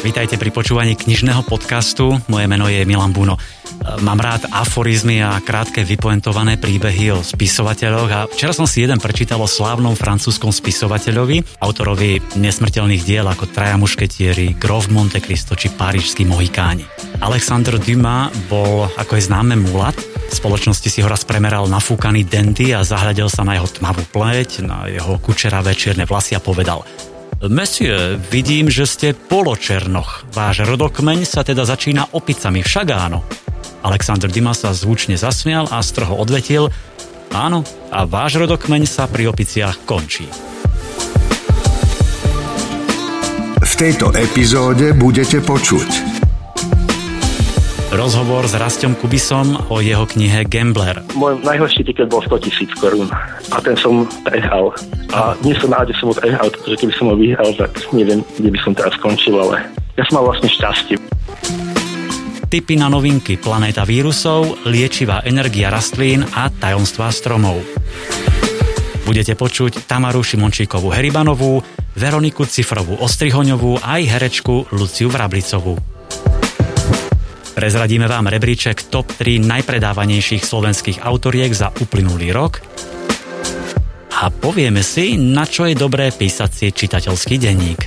Vítajte pri počúvaní knižného podcastu. Moje meno je Milan Buno. Mám rád aforizmy a krátke vypoentované príbehy o spisovateľoch a včera som si jeden prečítal o slávnom francúzskom spisovateľovi, autorovi nesmrteľných diel ako Traja mušketieri, Grof Monte Cristo či Parížský Mohikáni. Alexandre Dumas bol, ako je známe, mulat. V spoločnosti si ho raz premeral nafúkaný dendy a zahľadil sa na jeho tmavú pleť, na jeho kučeravé čierne vlasy a povedal Monsieur, vidím, že ste poločernoch. Váš rodokmeň sa teda začína opicami, však áno. Alexander Dimas sa zvučne zasmial a stroho odvetil Áno, a váš rodokmeň sa pri opiciach končí. V tejto epizóde budete počuť Rozhovor s Rastom Kubisom o jeho knihe Gambler. Môj najhorší tiket bol 100 tisíc korún a ten som prehral. A nie som rád, že som ho prehral, pretože keby som ho vyhral, tak neviem, kde by som teraz skončil, ale ja som mal vlastne šťastie tipy na novinky Planéta vírusov, liečivá energia rastlín a tajomstvá stromov. Budete počuť Tamaru Šimončíkovú Heribanovú, Veroniku Cifrovú Ostrihoňovú aj herečku Luciu Vrablicovú. Prezradíme vám rebríček top 3 najpredávanejších slovenských autoriek za uplynulý rok a povieme si, na čo je dobré písať si čitateľský denník.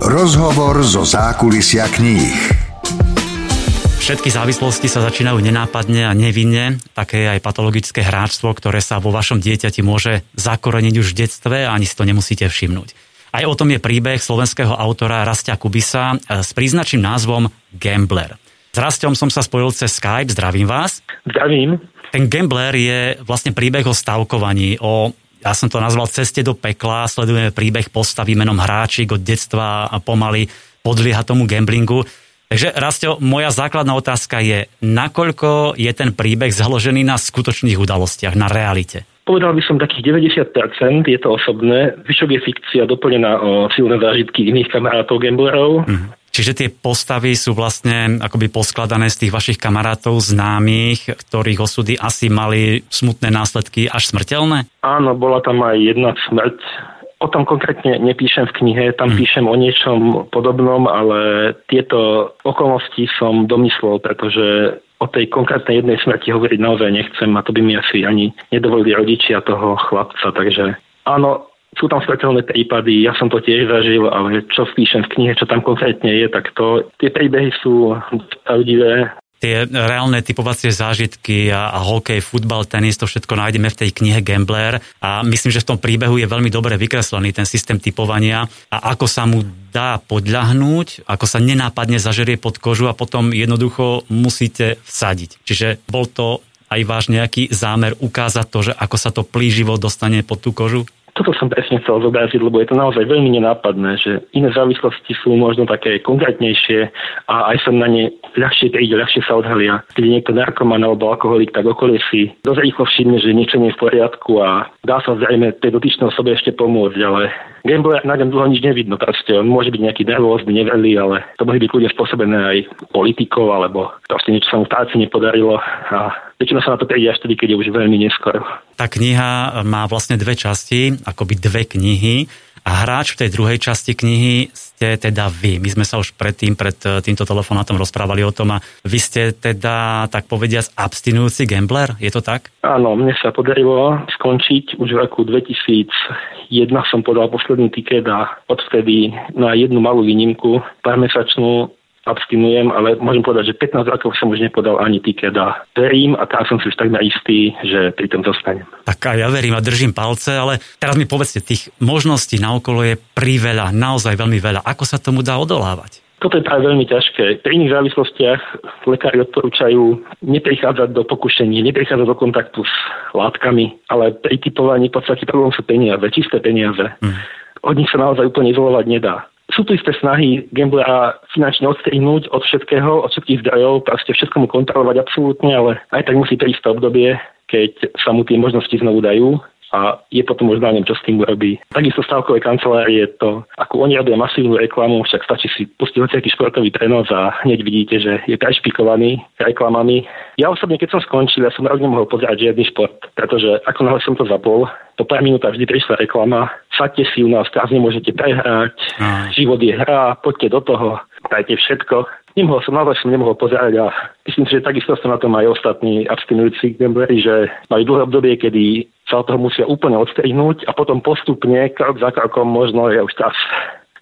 Rozhovor zo zákulisia kníh. Všetky závislosti sa začínajú nenápadne a nevinne. Také je aj patologické hráčstvo, ktoré sa vo vašom dieťati môže zakoreniť už v detstve a ani si to nemusíte všimnúť. Aj o tom je príbeh slovenského autora Rastia Kubisa s príznačným názvom Gambler. S Rastom som sa spojil cez Skype, zdravím vás. Zdravím. Ten Gambler je vlastne príbeh o stavkovaní, o ja som to nazval Ceste do pekla, sledujeme príbeh postavy menom Hráčik od detstva a pomaly podlieha tomu gamblingu. Takže Rastio, moja základná otázka je, nakoľko je ten príbeh založený na skutočných udalostiach, na realite? Povedal by som takých 90%, je to osobné, zvyšok je fikcia doplnená o silné zážitky iných kamarátov gamblerov. Mm-hmm. Čiže tie postavy sú vlastne akoby poskladané z tých vašich kamarátov známych, ktorých osudy asi mali smutné následky až smrteľné? Áno, bola tam aj jedna smrť. O tom konkrétne nepíšem v knihe, tam hmm. píšem o niečom podobnom, ale tieto okolnosti som domyslel, pretože o tej konkrétnej jednej smrti hovoriť naozaj nechcem a to by mi asi ani nedovolili rodičia toho chlapca, takže áno, sú tam smrteľné prípady, ja som to tiež zažil, ale čo spíšem v knihe, čo tam konkrétne je, tak to, tie príbehy sú pravdivé. Tie reálne typovacie zážitky a, a hokej, futbal, tenis, to všetko nájdeme v tej knihe Gambler a myslím, že v tom príbehu je veľmi dobre vykreslený ten systém typovania a ako sa mu dá podľahnúť, ako sa nenápadne zažerie pod kožu a potom jednoducho musíte vsadiť. Čiže bol to aj váš nejaký zámer ukázať to, že ako sa to plíživo dostane pod tú kožu? Toto som presne chcel zobraziť, lebo je to naozaj veľmi nenápadné, že iné závislosti sú možno také konkrétnejšie a aj sa na ne ľahšie príde, ľahšie sa odhalia. Keď je niekto narkoman alebo alkoholik, tak okolie si dosť rýchlo všimne, že niečo nie je v poriadku a dá sa zrejme tej dotyčnej osobe ešte pomôcť, ale Gambler na ňom dlho nič nevidno, proste on môže byť nejaký nervózny, nevelý, ale to mohli byť ľudia spôsobené aj politikou, alebo proste niečo sa mu v práci nepodarilo a väčšinou sa na to príde až tedy, keď je už veľmi neskoro. Tá kniha má vlastne dve časti, akoby dve knihy. A hráč v tej druhej časti knihy ste teda vy. My sme sa už predtým, pred e, týmto telefonátom rozprávali o tom a vy ste teda, tak povediať, abstinujúci gambler, je to tak? Áno, mne sa podarilo skončiť už v roku 2001 som podal posledný tiket a odvtedy na jednu malú výnimku, pár mesačnú, abstinujem, ale môžem povedať, že 15 rokov som už nepodal ani tiket a verím a teraz som si už takmer istý, že pri tom zostanem. Tak a ja verím a držím palce, ale teraz mi povedzte, tých možností na okolo je priveľa, naozaj veľmi veľa. Ako sa tomu dá odolávať? Toto je práve veľmi ťažké. Pri iných závislostiach lekári odporúčajú neprichádzať do pokušení, neprichádzať do kontaktu s látkami, ale pri typovaní v podstate problém sú peniaze, čisté peniaze. Hmm. Od nich sa naozaj úplne izolovať nedá sú tu isté snahy gamblera finančne odstrihnúť od všetkého, od všetkých zdrojov, proste všetko mu kontrolovať absolútne, ale aj tak musí prísť to obdobie, keď sa mu tie možnosti znovu dajú. A je potom možno neviem, čo s tým urobí. Takisto stavkové kancelárie to, ako oni robia masívnu reklamu, však stačí si pustiť hociaký športový prenos a hneď vidíte, že je prešpikovaný reklamami. Ja osobne, keď som skončil, ja som rok nemohol pozerať žiadny šport, pretože ako náhle som to zapol, po pár minútach vždy prišla reklama, sadte si u nás, teraz nemôžete prehrať, život je hra, poďte do toho, dajte všetko. Nemohol som, naozaj som nemohol pozerať a myslím si, že takisto sú na tom aj ostatní abstinujúci gambleri, že majú dlhé obdobie, kedy sa od toho musia úplne odstrihnúť a potom postupne, krok za krokom, možno je už čas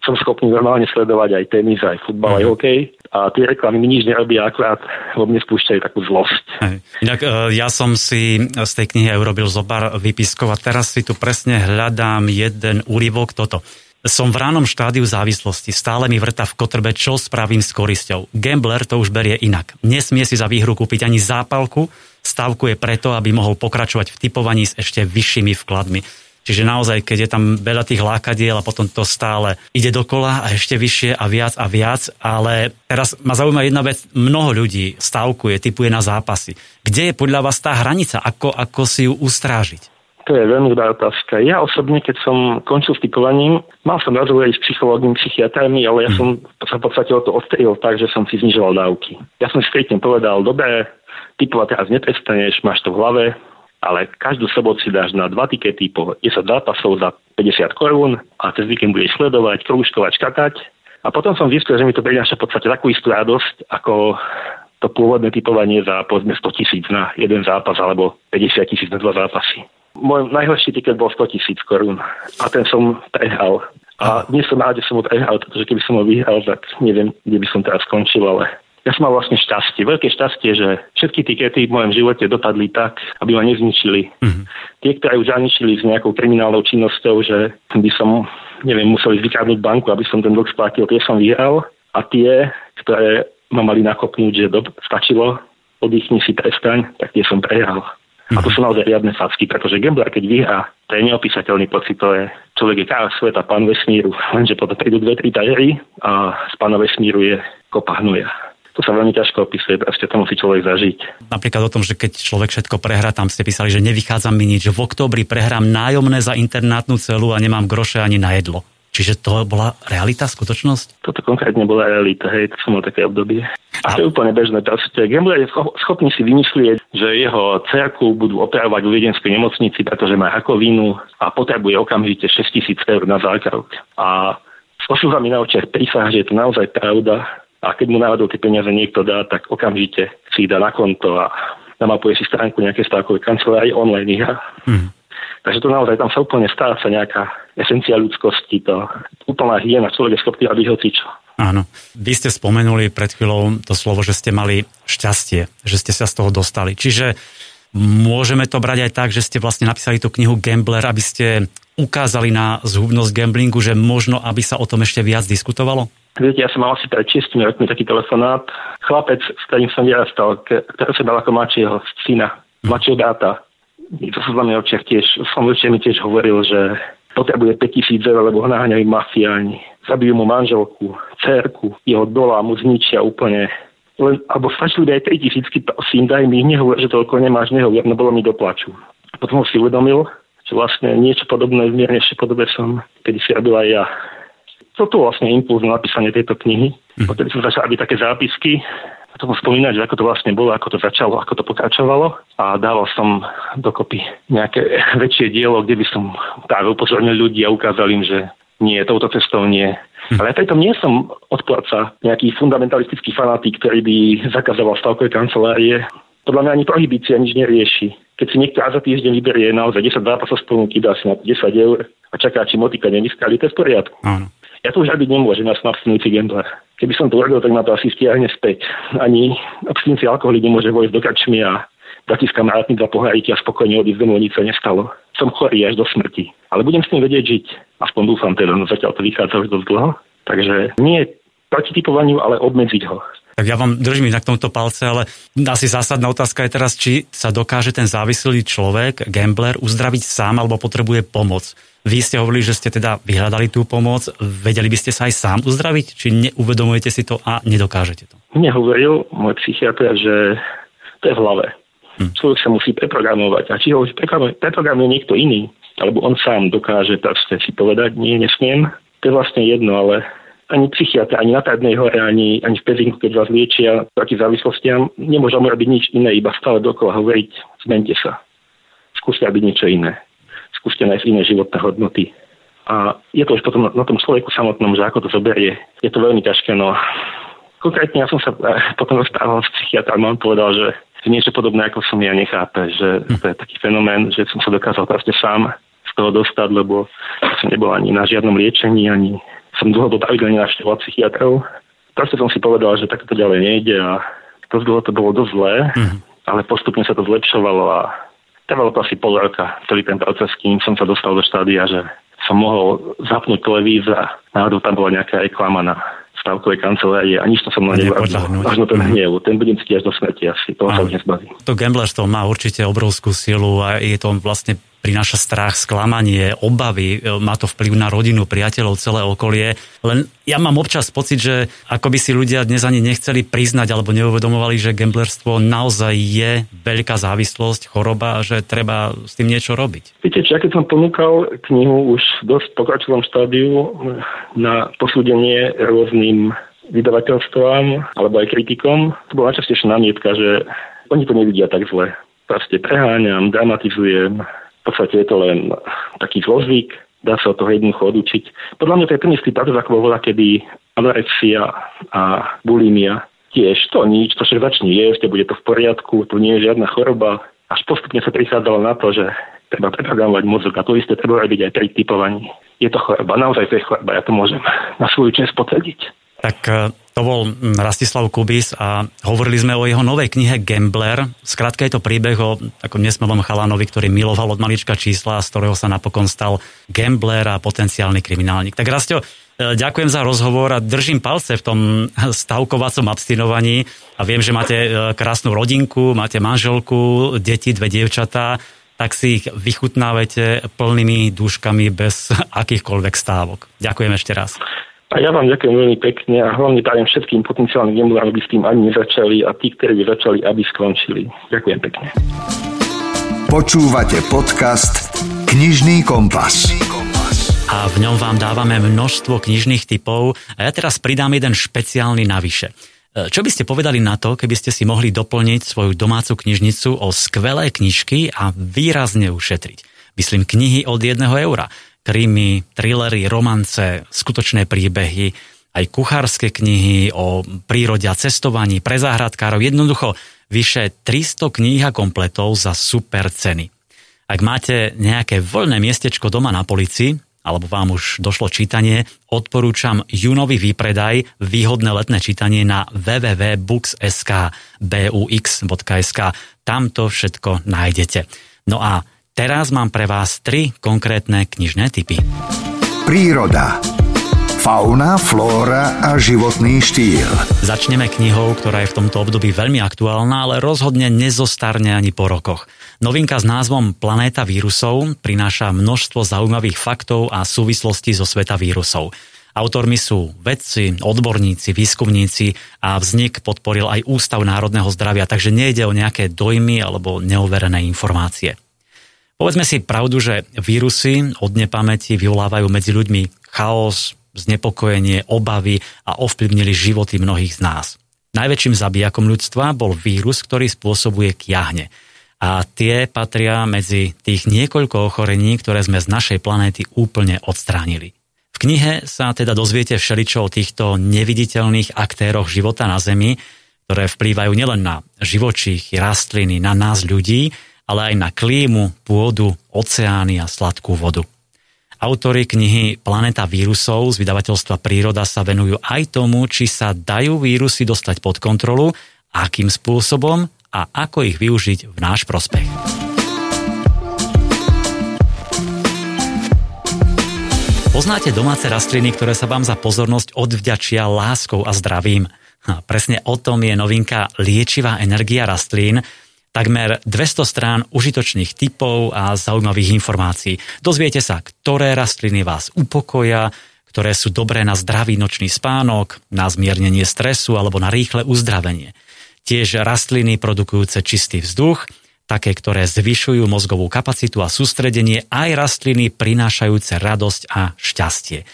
som schopný normálne sledovať aj tenis, aj futbal, aj mhm. hokej a tie reklamy mi nič nerobia, akurát vo mne spúšťajú takú zlosť. Hej. Inak e, ja som si z tej knihy aj urobil zobar výpiskov a teraz si tu presne hľadám jeden úryvok toto. Som v ránom štádiu závislosti, stále mi vrta v kotrbe, čo spravím s korisťou. Gambler to už berie inak. Nesmie si za výhru kúpiť ani zápalku, stavkuje preto, aby mohol pokračovať v typovaní s ešte vyššími vkladmi. Čiže naozaj, keď je tam veľa tých lákadiel a potom to stále ide dokola a ešte vyššie a viac a viac, ale teraz ma zaujíma jedna vec, mnoho ľudí stavkuje, typuje na zápasy. Kde je podľa vás tá hranica? Ako, ako si ju ustrážiť? To je veľmi dobrá otázka. Ja osobne, keď som končil s typovaním, mal som rozhovor s psychológmi, psychiatrami, ale ja som sa v podstate o to odstrihol tak, že som si znižoval dávky. Ja som striktne povedal, dobre, typovať teraz neprestaneš, máš to v hlave, ale každú sobotu si dáš na dva tikety po 10 zápasov za 50 korún a cez víkend budeš sledovať, krúžkovať, škatať. A potom som zistil, že mi to prináša v podstate takú istú radosť, ako to pôvodné typovanie za povedzme 100 tisíc na jeden zápas alebo 50 tisíc na dva zápasy. Môj najhorší tiket bol 100 tisíc korún a ten som prehral. A dnes som rád, že som ho prehral, pretože keby som ho vyhral, tak neviem, kde by som teraz skončil, ale ja som mal vlastne šťastie, veľké šťastie, že všetky tikety v mojom živote dopadli tak, aby ma nezničili. Mm-hmm. Tie, ktoré už zaničili s nejakou kriminálnou činnosťou, že by som, neviem, musel vykradnúť banku, aby som ten dlh splatil, tie som vyhral. A tie, ktoré ma mali nakopnúť, že dob- stačilo, oddychni si prestaň, tak tie som prehral. A to sú naozaj riadne facky, pretože gambler, keď vyhrá, to je neopísateľný pocit, to je človek je kráľ sveta, pán vesmíru, lenže potom prídu dve, tri tajery a z pána vesmíru je kopa hnuja to sa veľmi ťažko opisuje, proste to musí človek zažiť. Napríklad o tom, že keď človek všetko prehrá, tam ste písali, že nevychádza mi nič, v októbri prehrám nájomné za internátnu celu a nemám groše ani na jedlo. Čiže to bola realita, skutočnosť? Toto konkrétne bola realita, hej, to som mal také obdobie. A to je úplne bežné. Proste gambler je schopný si vymyslieť, že jeho cerku budú operovať v viedenskej nemocnici, pretože má rakovinu a potrebuje okamžite 6 tisíc eur na zákrok. A s osúzami na očiach prísah, že je to naozaj pravda a keď mu náhodou tie peniaze niekto dá, tak okamžite si ich dá na konto a namapuje si stránku nejaké stavkové kancelárie online ich. Hmm. Takže to naozaj tam sa úplne stráca nejaká esencia ľudskosti, to úplná hyena, človek je schopný robiť hocičo. Áno. Vy ste spomenuli pred chvíľou to slovo, že ste mali šťastie, že ste sa z toho dostali. Čiže môžeme to brať aj tak, že ste vlastne napísali tú knihu Gambler, aby ste ukázali na zhubnosť gamblingu, že možno, aby sa o tom ešte viac diskutovalo? Viete, ja som mal asi pred 6 rokmi taký telefonát. Chlapec, s ktorým som vyrastal, ktorý sa dal ako mladšieho syna, mladšieho bráta, to sa za mňa očiach tiež, som mi tiež hovoril, že potrebuje 5000 eur, lebo ho naháňajú mafiáni. Zabijú mu manželku, cerku, jeho dola mu zničia úplne. Len, alebo stačili by aj 3000, prosím, daj mi, nehovor, že toľko nemáš, nehovor, no bolo mi doplaču. Potom si uvedomil, že vlastne niečo podobné v miernejšej podobe som kedy si robil aj ja. Toto vlastne impuls na napísanie tejto knihy. Mm. Potom som začal robiť také zápisky, potom spomínať, že ako to vlastne bolo, ako to začalo, ako to pokračovalo a dával som dokopy nejaké väčšie dielo, kde by som práve upozornil ľudí a ukázal im, že nie, touto cestou nie. Hm. Ale preto nie som odporca nejaký fundamentalistický fanatik, ktorý by zakazoval stavkové kancelárie. Podľa mňa ani prohibícia nič nerieši. Keď si niekto za týždeň vyberie naozaj 10 zápasov ponuky, dá si na 10 eur a čaká, či motika nevyskali, to je v poriadku. Áno. Ja to už robiť nemôžem, ja som abstinujúci gambler. Keby som to urobil, tak ma to asi stiahne späť. Ani abstinujúci alkoholik nemôže vojsť do krčmy a dať s kamarátmi dva poháriky a spokojne odísť domov, nič sa nestalo. Som chorý až do smrti. Ale budem s tým vedieť žiť. Aspoň dúfam teda, no zatiaľ to vychádza už dosť dlho. Takže nie proti typovaniu, ale obmedziť ho. Tak ja vám držím na tomto palce, ale asi zásadná otázka je teraz, či sa dokáže ten závislý človek, gambler, uzdraviť sám alebo potrebuje pomoc. Vy ste hovorili, že ste teda vyhľadali tú pomoc. Vedeli by ste sa aj sám uzdraviť? Či neuvedomujete si to a nedokážete to? Mne hovoril môj psychiatr, že to je v hlave. Hm. Človek sa musí preprogramovať. A či ho preprogramuje niekto iný, alebo on sám dokáže proste si povedať, nie, nesmiem, to je vlastne jedno, ale ani psychiatr, ani na Tadnej hore, ani, ani v Pezinku, keď vás liečia proti závislostiam, nemôžem robiť nič iné, iba stále dokola hovoriť, zmente sa. Skúste robiť niečo iné. Skúste nájsť iné životné hodnoty. A je to už potom na tom človeku samotnom, že ako to zoberie. Je to veľmi ťažké, no konkrétne ja som sa potom rozprával s psychiatrom a on povedal, že niečo podobné ako som ja nechápe, že hm. to je taký fenomén, že som sa dokázal proste sám z toho dostať, lebo som nebol ani na žiadnom liečení, ani som dlho pravidelne navštevoval psychiatrov. Proste som si povedal, že takto ďalej nejde a dosť dlho to bolo dosť zlé, mm. ale postupne sa to zlepšovalo a trvalo to asi pol roka, celý ten proces, kým som sa dostal do štádia, že som mohol zapnúť televízor a náhodou tam bola nejaká reklama na stavkovej kancelárie a nič to som mnou nevadilo. Možno ten hnev, ten budem cítiť až do smrti asi, toho sa už nezbavím. To gamblerstvo má určite obrovskú silu a je to vlastne prináša strach, sklamanie, obavy, e, má to vplyv na rodinu, priateľov, celé okolie. Len ja mám občas pocit, že ako by si ľudia dnes ani nechceli priznať alebo neuvedomovali, že gamblerstvo naozaj je veľká závislosť, choroba a že treba s tým niečo robiť. Viete, ja keď som ponúkal knihu už v dosť pokračovom štádiu na posúdenie rôznym vydavateľstvám alebo aj kritikom, to bola najčastejšia námietka, že oni to nevidia tak zle. Proste preháňam, dramatizujem, v podstate je to len taký zlozvyk, dá sa od toho jednoducho odučiť. Podľa mňa to je ten istý proces, ako bola kedy anorexia a bulimia. Tiež to nič, to však začne jesť bude to v poriadku, tu nie je žiadna choroba. Až postupne sa prichádzalo na to, že treba preprogramovať mozog a to isté treba robiť aj pri typovaní. Je to choroba, naozaj to je choroba, ja to môžem na svoju čest potvrdiť. Tak e, to bol Rastislav Kubis a hovorili sme o jeho novej knihe Gambler. Skrátka je to príbeh o takom nesmelom chalánovi, ktorý miloval od malička čísla, z ktorého sa napokon stal gambler a potenciálny kriminálnik. Tak Rastio, e, ďakujem za rozhovor a držím palce v tom stavkovacom abstinovaní a viem, že máte e, krásnu rodinku, máte manželku, deti, dve dievčatá, tak si ich vychutnávajte plnými dúškami bez akýchkoľvek stávok. Ďakujem ešte raz. A ja vám ďakujem veľmi pekne a hlavne prajem všetkým potenciálnym gamblerom, aby s tým ani nezačali a tí, ktorí by začali, aby skončili. Ďakujem pekne. Počúvate podcast Knižný kompas. A v ňom vám dávame množstvo knižných typov a ja teraz pridám jeden špeciálny navyše. E, čo by ste povedali na to, keby ste si mohli doplniť svoju domácu knižnicu o skvelé knižky a výrazne ušetriť? Myslím knihy od jedného eura krimi, thrillery, romance, skutočné príbehy, aj kuchárske knihy o prírode a cestovaní pre záhradkárov. Jednoducho vyše 300 kníh a kompletov za super ceny. Ak máte nejaké voľné miestečko doma na polici, alebo vám už došlo čítanie, odporúčam Junovi výpredaj výhodné letné čítanie na www.books.sk bux.sk. Tam to všetko nájdete. No a Teraz mám pre vás tri konkrétne knižné typy. Príroda. Fauna, flóra a životný štýl. Začneme knihou, ktorá je v tomto období veľmi aktuálna, ale rozhodne nezostarne ani po rokoch. Novinka s názvom Planéta vírusov prináša množstvo zaujímavých faktov a súvislostí zo sveta vírusov. Autormi sú vedci, odborníci, výskumníci a vznik podporil aj Ústav národného zdravia, takže nejde o nejaké dojmy alebo neoverené informácie. Povedzme si pravdu, že vírusy od nepamäti vyvolávajú medzi ľuďmi chaos, znepokojenie, obavy a ovplyvnili životy mnohých z nás. Najväčším zabijakom ľudstva bol vírus, ktorý spôsobuje kiahne. A tie patria medzi tých niekoľko ochorení, ktoré sme z našej planéty úplne odstránili. V knihe sa teda dozviete všeličo o týchto neviditeľných aktéroch života na Zemi, ktoré vplývajú nielen na živočích, rastliny, na nás ľudí, ale aj na klímu, pôdu, oceány a sladkú vodu. Autori knihy Planeta vírusov z vydavateľstva Príroda sa venujú aj tomu, či sa dajú vírusy dostať pod kontrolu, akým spôsobom a ako ich využiť v náš prospech. Poznáte domáce rastliny, ktoré sa vám za pozornosť odvďačia láskou a zdravím? Presne o tom je novinka Liečivá energia rastlín, takmer 200 strán užitočných typov a zaujímavých informácií. Dozviete sa, ktoré rastliny vás upokoja, ktoré sú dobré na zdravý nočný spánok, na zmiernenie stresu alebo na rýchle uzdravenie. Tiež rastliny produkujúce čistý vzduch, také, ktoré zvyšujú mozgovú kapacitu a sústredenie, aj rastliny prinášajúce radosť a šťastie.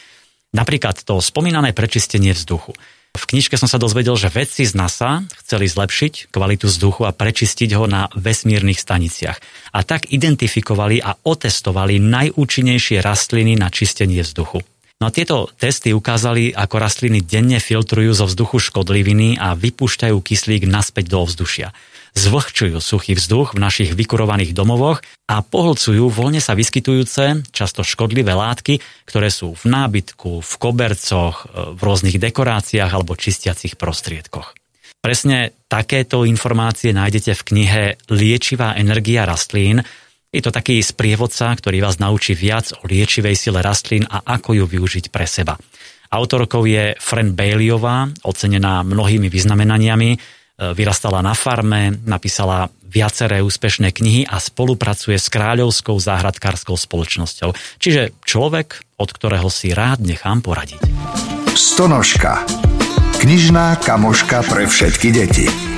Napríklad to spomínané prečistenie vzduchu. V knižke som sa dozvedel, že vedci z NASA chceli zlepšiť kvalitu vzduchu a prečistiť ho na vesmírnych staniciach. A tak identifikovali a otestovali najúčinnejšie rastliny na čistenie vzduchu. No a tieto testy ukázali, ako rastliny denne filtrujú zo vzduchu škodliviny a vypúšťajú kyslík naspäť do ovzdušia. Zvlhčujú suchý vzduch v našich vykurovaných domovoch a pohlcujú voľne sa vyskytujúce, často škodlivé látky, ktoré sú v nábytku, v kobercoch, v rôznych dekoráciách alebo čistiacich prostriedkoch. Presne takéto informácie nájdete v knihe Liečivá energia rastlín, je to taký sprievodca, ktorý vás naučí viac o liečivej sile rastlín a ako ju využiť pre seba. Autorkou je Fran Baileyová, ocenená mnohými vyznamenaniami, e, vyrastala na farme, napísala viaceré úspešné knihy a spolupracuje s Kráľovskou záhradkárskou spoločnosťou. Čiže človek, od ktorého si rád nechám poradiť. Stonožka. Knižná kamoška pre všetky deti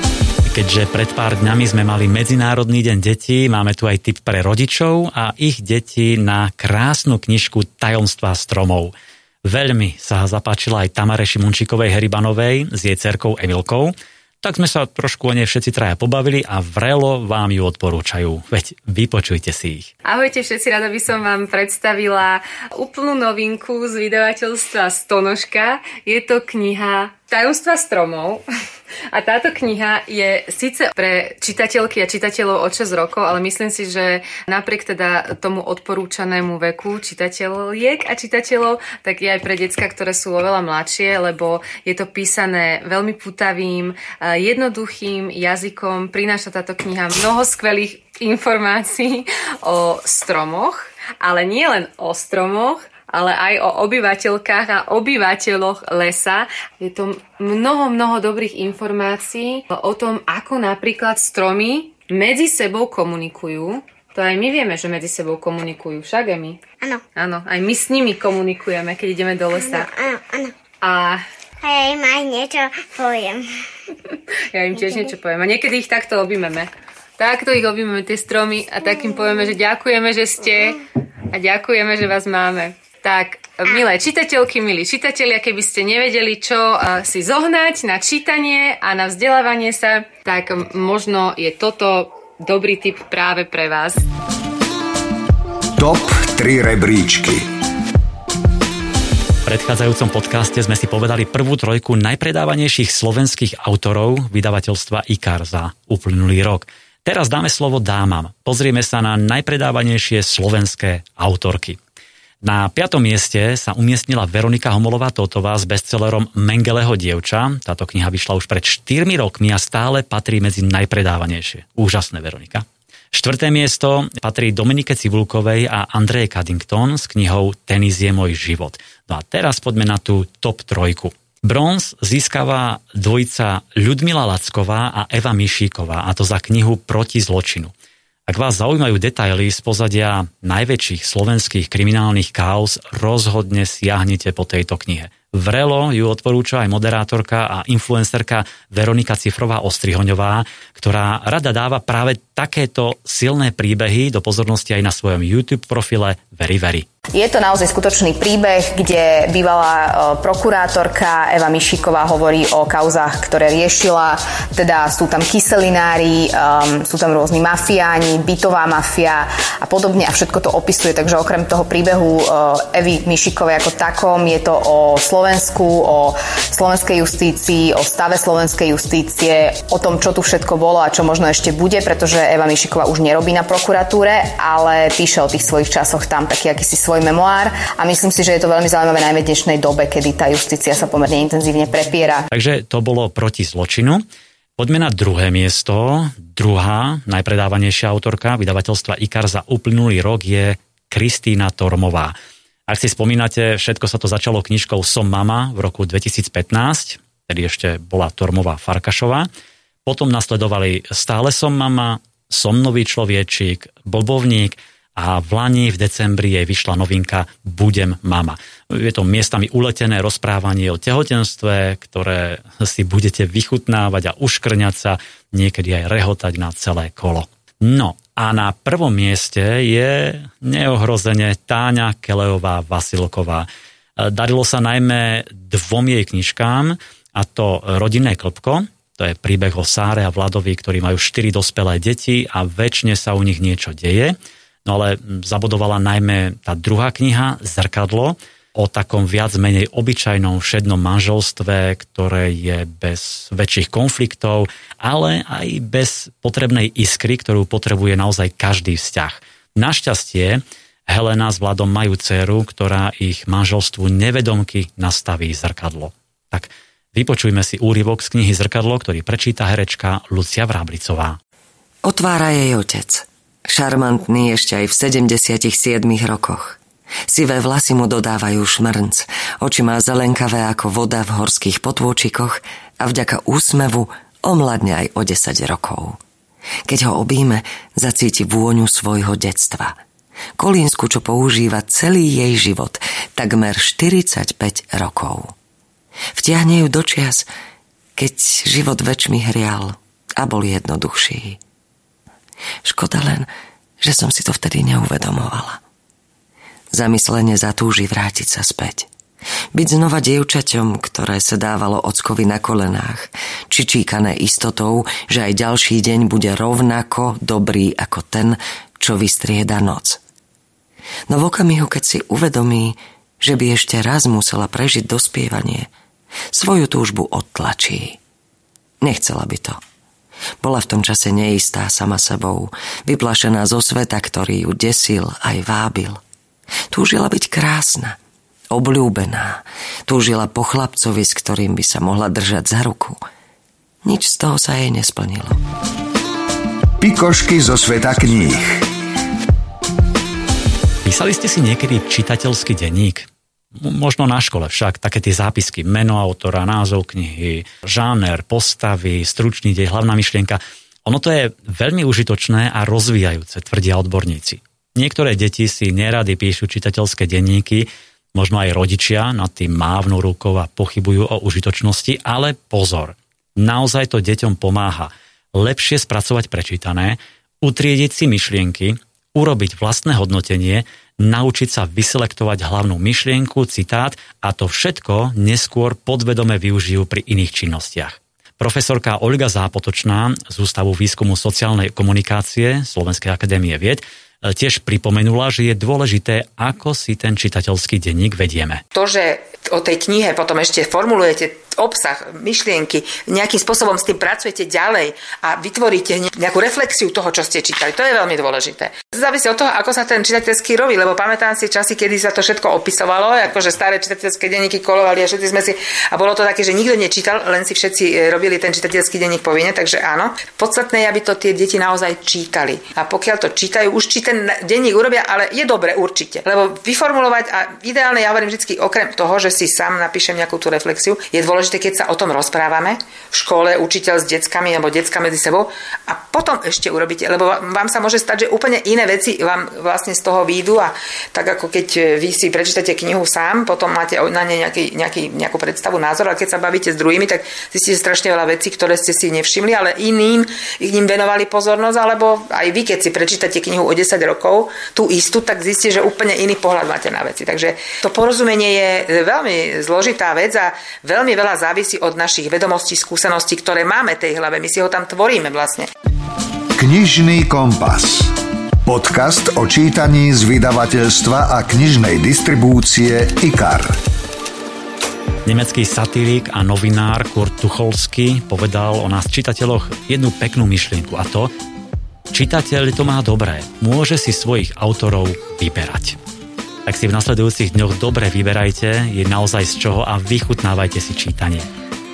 keďže pred pár dňami sme mali Medzinárodný deň detí, máme tu aj tip pre rodičov a ich deti na krásnu knižku Tajomstva stromov. Veľmi sa zapáčila aj Tamare Šimunčíkovej Heribanovej s jej cerkou Emilkou, tak sme sa trošku o nej všetci traja pobavili a vrelo vám ju odporúčajú. Veď vypočujte si ich. Ahojte všetci, rada by som vám predstavila úplnú novinku z vydavateľstva Stonožka. Je to kniha Tajomstva stromov. A táto kniha je síce pre čitateľky a čitateľov od 6 rokov, ale myslím si, že napriek teda tomu odporúčanému veku čitateľiek a čitateľov, tak je aj pre decka, ktoré sú oveľa mladšie, lebo je to písané veľmi putavým, jednoduchým jazykom. Prináša táto kniha mnoho skvelých informácií o stromoch, ale nie len o stromoch, ale aj o obyvateľkách a obyvateľoch lesa. Je to mnoho, mnoho dobrých informácií o tom, ako napríklad stromy medzi sebou komunikujú. To aj my vieme, že medzi sebou komunikujú, však aj my. Áno. Áno, aj my s nimi komunikujeme, keď ideme do lesa. Áno, áno. A im aj niečo poviem. ja im tiež niečo poviem. A niekedy ich takto objímeme. Takto ich objímeme, tie stromy, a tak im povieme, že ďakujeme, že ste a ďakujeme, že vás máme. Tak, milé čitateľky, milí čitatelia, keby ste nevedeli, čo uh, si zohnať na čítanie a na vzdelávanie sa, tak možno je toto dobrý tip práve pre vás. Top 3 rebríčky V predchádzajúcom podcaste sme si povedali prvú trojku najpredávanejších slovenských autorov vydavateľstva IKAR za uplynulý rok. Teraz dáme slovo dámam. Pozrieme sa na najpredávanejšie slovenské autorky. Na piatom mieste sa umiestnila Veronika Homolová-Totová s bestsellerom Mengeleho dievča. Táto kniha vyšla už pred 4 rokmi a stále patrí medzi najpredávanejšie. Úžasné, Veronika. Štvrté miesto patrí Dominike Cibulkovej a Andreje Caddington s knihou Tenis je môj život. No a teraz poďme na tú top trojku. Bronz získava dvojica Ľudmila Lacková a Eva Mišíková, a to za knihu Proti zločinu. Ak vás zaujímajú detaily z pozadia najväčších slovenských kriminálnych kauz, rozhodne siahnite po tejto knihe. Vrelo ju odporúča aj moderátorka a influencerka Veronika Cifrová Ostrihoňová, ktorá rada dáva práve takéto silné príbehy do pozornosti aj na svojom YouTube profile Very Very. Je to naozaj skutočný príbeh, kde bývalá e, prokurátorka Eva Mišiková hovorí o kauzách, ktoré riešila. Teda sú tam kyselinári, um, sú tam rôzni mafiáni, bytová mafia a podobne a všetko to opisuje. Takže okrem toho príbehu uh, Evy Mišikovej ako takom je to o Slovensku, o slovenskej justícii, o stave slovenskej justície, o tom, čo tu všetko bolo a čo možno ešte bude, pretože Eva Mišiková už nerobí na prokuratúre, ale píše o tých svojich časoch tam taký akýsi svoj memoár a myslím si, že je to veľmi zaujímavé najmä v dnešnej dobe, kedy tá justícia sa pomerne intenzívne prepiera. Takže to bolo proti zločinu. Poďme na druhé miesto. Druhá najpredávanejšia autorka vydavateľstva IKAR za uplynulý rok je Kristýna Tormová. Ak si spomínate, všetko sa to začalo knižkou Som mama v roku 2015, tedy ešte bola Tormová Farkašová. Potom nasledovali Stále som mama, Som nový človečík, Bobovník, a v Lani v decembri jej vyšla novinka Budem mama. Je to miestami uletené rozprávanie o tehotenstve, ktoré si budete vychutnávať a uškrňať sa, niekedy aj rehotať na celé kolo. No a na prvom mieste je neohrozene Táňa Kelejová Vasilková. Darilo sa najmä dvom jej knižkám, a to Rodinné klopko, to je príbeh o Sáre a Vladovi, ktorí majú štyri dospelé deti a väčšine sa u nich niečo deje. No ale zabodovala najmä tá druhá kniha Zrkadlo, o takom viac menej obyčajnom všednom manželstve, ktoré je bez väčších konfliktov, ale aj bez potrebnej iskry, ktorú potrebuje naozaj každý vzťah. Našťastie Helena s Vladom majú dceru, ktorá ich manželstvu nevedomky nastaví zrkadlo. Tak vypočujme si úryvok z knihy Zrkadlo, ktorý prečíta herečka Lucia Vráblicová. Otvára jej otec. Šarmantný ešte aj v 77 rokoch. Sivé vlasy mu dodávajú šmrnc, oči má zelenkavé ako voda v horských potôčikoch a vďaka úsmevu omladne aj o 10 rokov. Keď ho obíme, zacíti vôňu svojho detstva. Kolínsku, čo používa celý jej život, takmer 45 rokov. Vtiahne ju do čias, keď život väčšmi hrial a bol jednoduchší. Škoda len, že som si to vtedy neuvedomovala zamyslene zatúži vrátiť sa späť. Byť znova dievčaťom, ktoré sa dávalo ockovi na kolenách, či číkané istotou, že aj ďalší deň bude rovnako dobrý ako ten, čo vystrieda noc. No v okamihu, keď si uvedomí, že by ešte raz musela prežiť dospievanie, svoju túžbu odtlačí. Nechcela by to. Bola v tom čase neistá sama sebou, vyplašená zo sveta, ktorý ju desil aj vábil – Túžila byť krásna, obľúbená. Túžila po chlapcovi, s ktorým by sa mohla držať za ruku. Nič z toho sa jej nesplnilo. Pikošky zo sveta kníh Písali ste si niekedy čitateľský denník? Možno na škole však, také tie zápisky, meno autora, názov knihy, žáner, postavy, stručný dej, hlavná myšlienka. Ono to je veľmi užitočné a rozvíjajúce, tvrdia odborníci. Niektoré deti si nerady píšu čitateľské denníky, možno aj rodičia nad tým mávnu rukou a pochybujú o užitočnosti, ale pozor, naozaj to deťom pomáha lepšie spracovať prečítané, utriediť si myšlienky, urobiť vlastné hodnotenie, naučiť sa vyselektovať hlavnú myšlienku, citát a to všetko neskôr podvedome využijú pri iných činnostiach. Profesorka Olga Zápotočná z Ústavu výskumu sociálnej komunikácie Slovenskej akadémie vied tiež pripomenula, že je dôležité, ako si ten čitateľský denník vedieme. To, že o tej knihe potom ešte formulujete obsah, myšlienky, nejakým spôsobom s tým pracujete ďalej a vytvoríte nejakú reflexiu toho, čo ste čítali. To je veľmi dôležité. Závisí od toho, ako sa ten čitateľský robí, lebo pamätám si časy, kedy sa to všetko opisovalo, akože staré čitateľské denníky kolovali a všetci sme si a bolo to také, že nikto nečítal, len si všetci e, robili ten čitateľský denník povinne, takže áno. Podstatné je, aby to tie deti naozaj čítali. A pokiaľ to čítajú, už či ten denník urobia, ale je dobre určite. Lebo vyformulovať a ideálne, ja hovorím vždy, okrem toho, že si sám napíšem nejakú tú reflexiu, je dôležité, keď sa o tom rozprávame v škole, učiteľ s deckami alebo decka medzi sebou a potom ešte urobíte, lebo vám sa môže stať, že úplne iné veci vám vlastne z toho výjdu a tak ako keď vy si prečítate knihu sám, potom máte na ne nejaký, nejaký, nejakú predstavu, názor, a keď sa bavíte s druhými, tak zistíte strašne veľa vecí, ktoré ste si nevšimli, ale iným ich ním venovali pozornosť, alebo aj vy, keď si prečítate knihu o 10 rokov, tú istú, tak zistíte, že úplne iný pohľad máte na veci. Takže to porozumenie je veľmi zložitá vec a veľmi veľa závisí od našich vedomostí, skúseností, ktoré máme tej hlave. My si ho tam tvoríme vlastne. Knižný kompas. Podcast o čítaní z vydavateľstva a knižnej distribúcie IKAR. Nemecký satírik a novinár Kurt Tucholsky povedal o nás čitateľoch jednu peknú myšlienku a to, čitateľ to má dobré, môže si svojich autorov vyberať. Tak si v nasledujúcich dňoch dobre vyberajte, je naozaj z čoho a vychutnávajte si čítanie.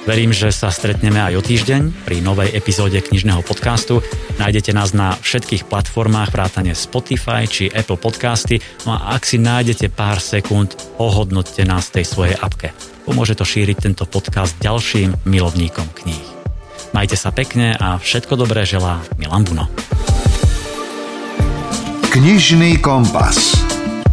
Verím, že sa stretneme aj o týždeň pri novej epizóde knižného podcastu. Nájdete nás na všetkých platformách vrátane Spotify či Apple Podcasty. No a ak si nájdete pár sekúnd, ohodnoťte nás tej svojej apke. Pomôže to šíriť tento podcast ďalším milovníkom kníh. Majte sa pekne a všetko dobré želá Milan Buno. Knižný kompas.